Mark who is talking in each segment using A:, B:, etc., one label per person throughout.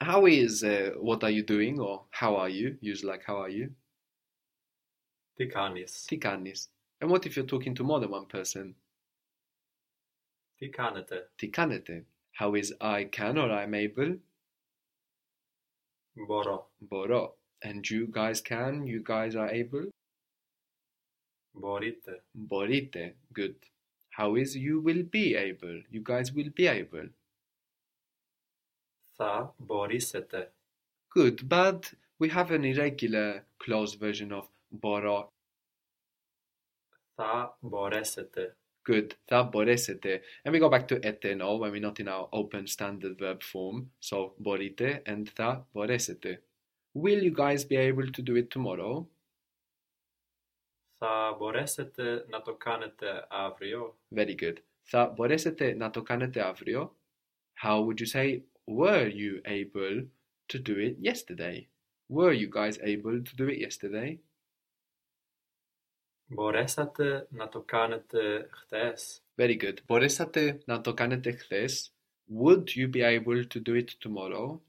A: How is uh, what are you doing or how are you? Usually like how are you?
B: Τι κάνεις,
A: Τι κάνεις? And what if you're talking to more than one person?
B: τι κάνετε,
A: Τι κάνετε? How is I can or I'm able?
B: μπορώ,
A: Μπορώ. And you guys can? You guys are able?
B: μπορείτε,
A: Μπορείτε. Good. How is you will be able? You guys will be able.
B: θα μπορέσετε,
A: Good, but we have an irregular closed version of μπορώ.
B: θα μπορέσετε,
A: Good. Θα μπορέσετε. And we go back to ete now when we're not in our open standard verb form. So μπορείτε and θα μπορέσετε. Will you guys be able to do it tomorrow?
B: θα μπορέσετε να το κάνετε αύριο,
A: Very good. Θα μπορέσετε να το κάνετε αύριο. How would you say were you able to do it yesterday? Were you guys able to do it yesterday?
B: μπορέσατε να το κάνετε χτες,
A: Very good. Μπορέσατε να το κάνετε χθες. Would you be able to do it tomorrow?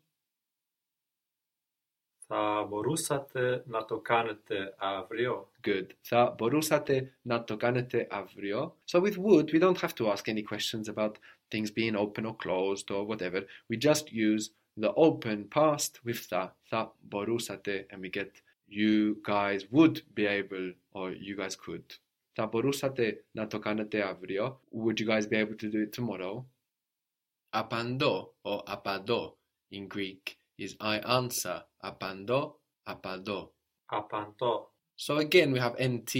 B: θα μπορούσατε να το κάνετε αύριο,
A: Good. Θα μπορούσατε να το κάνετε αύριο. So with would, we don't have to ask any questions about things being open or closed or whatever. We just use the open past with θα. Θα μπορούσατε and we get you guys would be able or you guys could. Θα μπορούσατε να το κάνετε αύριο. Would you guys be able to do it tomorrow? Απαντώ or απαντώ in Greek is I answer. Απαντώ, απαντώ.
B: απαντώ,
A: So again, we have nt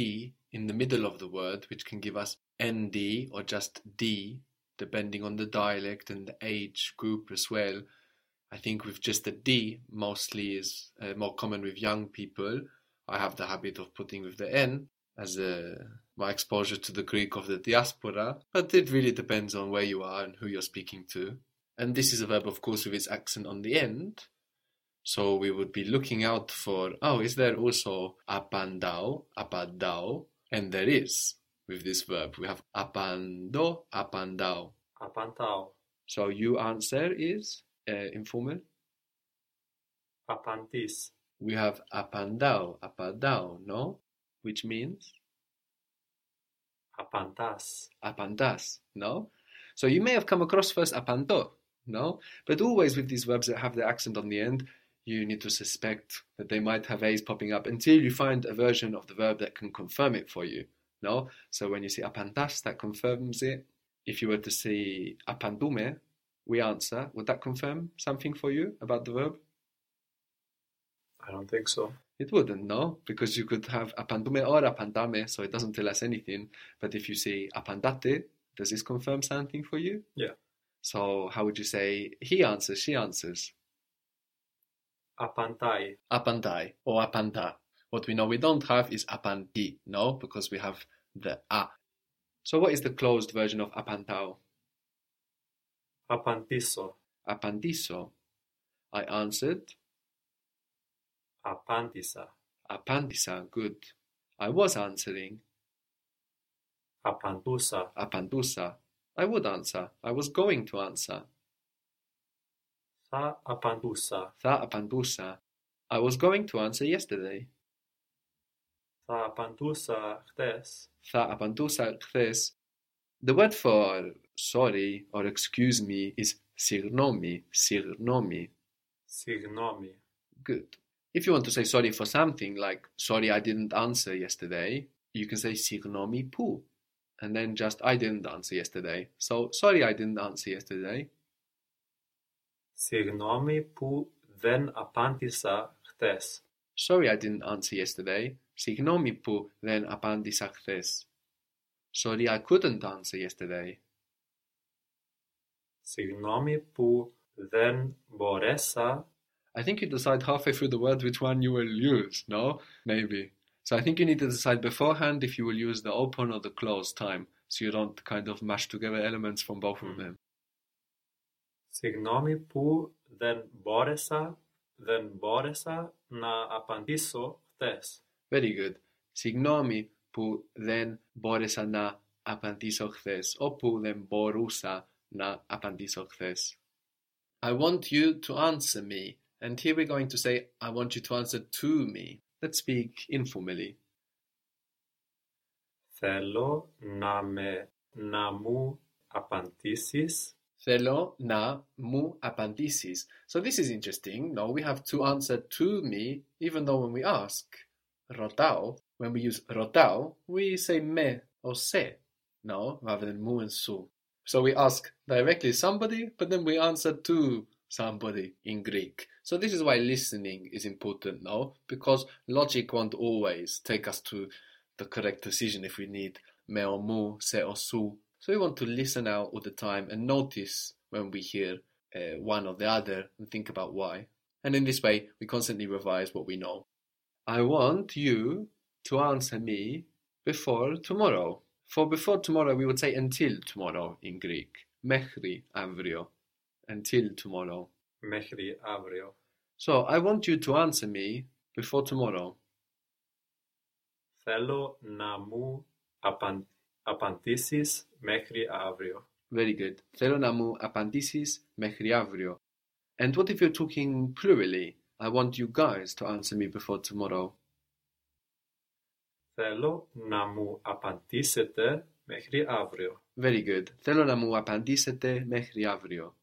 A: in the middle of the word, which can give us nd or just d, depending on the dialect and the age group as well. I think with just a d mostly is uh, more common with young people. I have the habit of putting with the n as uh, my exposure to the Greek of the diaspora, but it really depends on where you are and who you're speaking to. And this is a verb, of course, with its accent on the end. so we would be looking out for, oh, is there also apandao, apadao? And there is with this verb. We have apando, apandao.
B: apandao
A: So your answer is uh, informal?
B: Apantis.
A: We have apandao, apadao, no? Which means?
B: Apantas.
A: Apantas, no? So you may have come across first apando no? But always with these verbs that have the accent on the end, you need to suspect that they might have A's popping up until you find a version of the verb that can confirm it for you, no? So when you see apandas, that confirms it. If you were to see apandume, we answer, would that confirm something for you about the verb?
B: I don't think so,
A: It wouldn't, no, because you could have apandume or apandame, so it doesn't tell us anything. But if you say apandate, does this confirm something for you?
B: Yeah.
A: So how would you say he answers, she answers?
B: Apantai.
A: Apantai or apanta. What we know we don't have is apanti, no, because we have the a. So what is the closed version of apantao?
B: Apantiso.
A: Apantiso. I answered.
B: Apantisa.
A: Apantisa, good. I was answering.
B: Apantusa.
A: Apantusa. I would answer. I was going to answer.
B: θα απαντούσα,
A: Θα απαντούσα. I was going to answer yesterday.
B: θα απαντούσα χτες,
A: Θα απαντούσα χθες. The word for sorry or excuse me is συγγνώμη. Συγγνώμη.
B: συγγνώμη,
A: Good. If you want to say sorry for something like sorry I didn't answer yesterday, you can say συγγνώμη που. And then just I didn't answer yesterday. So sorry I didn't answer yesterday.
B: συγγνώμη που δεν απάντησα χτες,
A: Sorry I didn't answer yesterday. Συγγνώμη που δεν απάντησα χθες. Sorry I couldn't answer yesterday.
B: συγγνώμη που δεν μπορέσα,
A: I think you decide halfway through the word which one you will use, no? Maybe. So I think you need to decide beforehand if you will use the open or the closed time, so you don't kind of mash together elements from both of them.
B: συγγνώμη που δεν μπόρεσα, δεν μπόρεσα να απαντήσω χτες,
A: Very good. Συγγνώμη που δεν μπόρεσα να απαντήσω χθες, όπου δεν μπορούσα να απαντήσω χθες. I want you to answer me. And here we're going to say, I want you to answer to me. Let's speak informally.
B: Θέλω να με να μου απαντήσεις.
A: Θέλω να μου απαντήσεις. So this is interesting. No, we have to answer to me, even though when we ask, ρωτάω, when we use ρωτάω, we say me or se, no, rather than mu and su. So we ask directly somebody, but then we answer to somebody in Greek. So this is why listening is important, no? Because logic won't always take us to the correct decision if we need me or mu, se or su. So we want to listen out all the time and notice when we hear uh, one or the other and think about why. And in this way, we constantly revise what we know. I want you to answer me before tomorrow. For before tomorrow, we would say until tomorrow in Greek. Μέχρι αύριο. Until tomorrow.
B: Μέχρι αύριο.
A: So I want you to answer me before tomorrow.
B: Θέλω να μου απαν... απαντήσεις μέχρι αύριο.
A: Very good. Θέλω να μου απαντήσεις μέχρι αύριο. And what if you're talking plurally? I want you guys to answer me before tomorrow.
B: Θέλω να μου απαντήσετε μέχρι αύριο.
A: Very good. Θέλω να μου απαντήσετε μέχρι αύριο.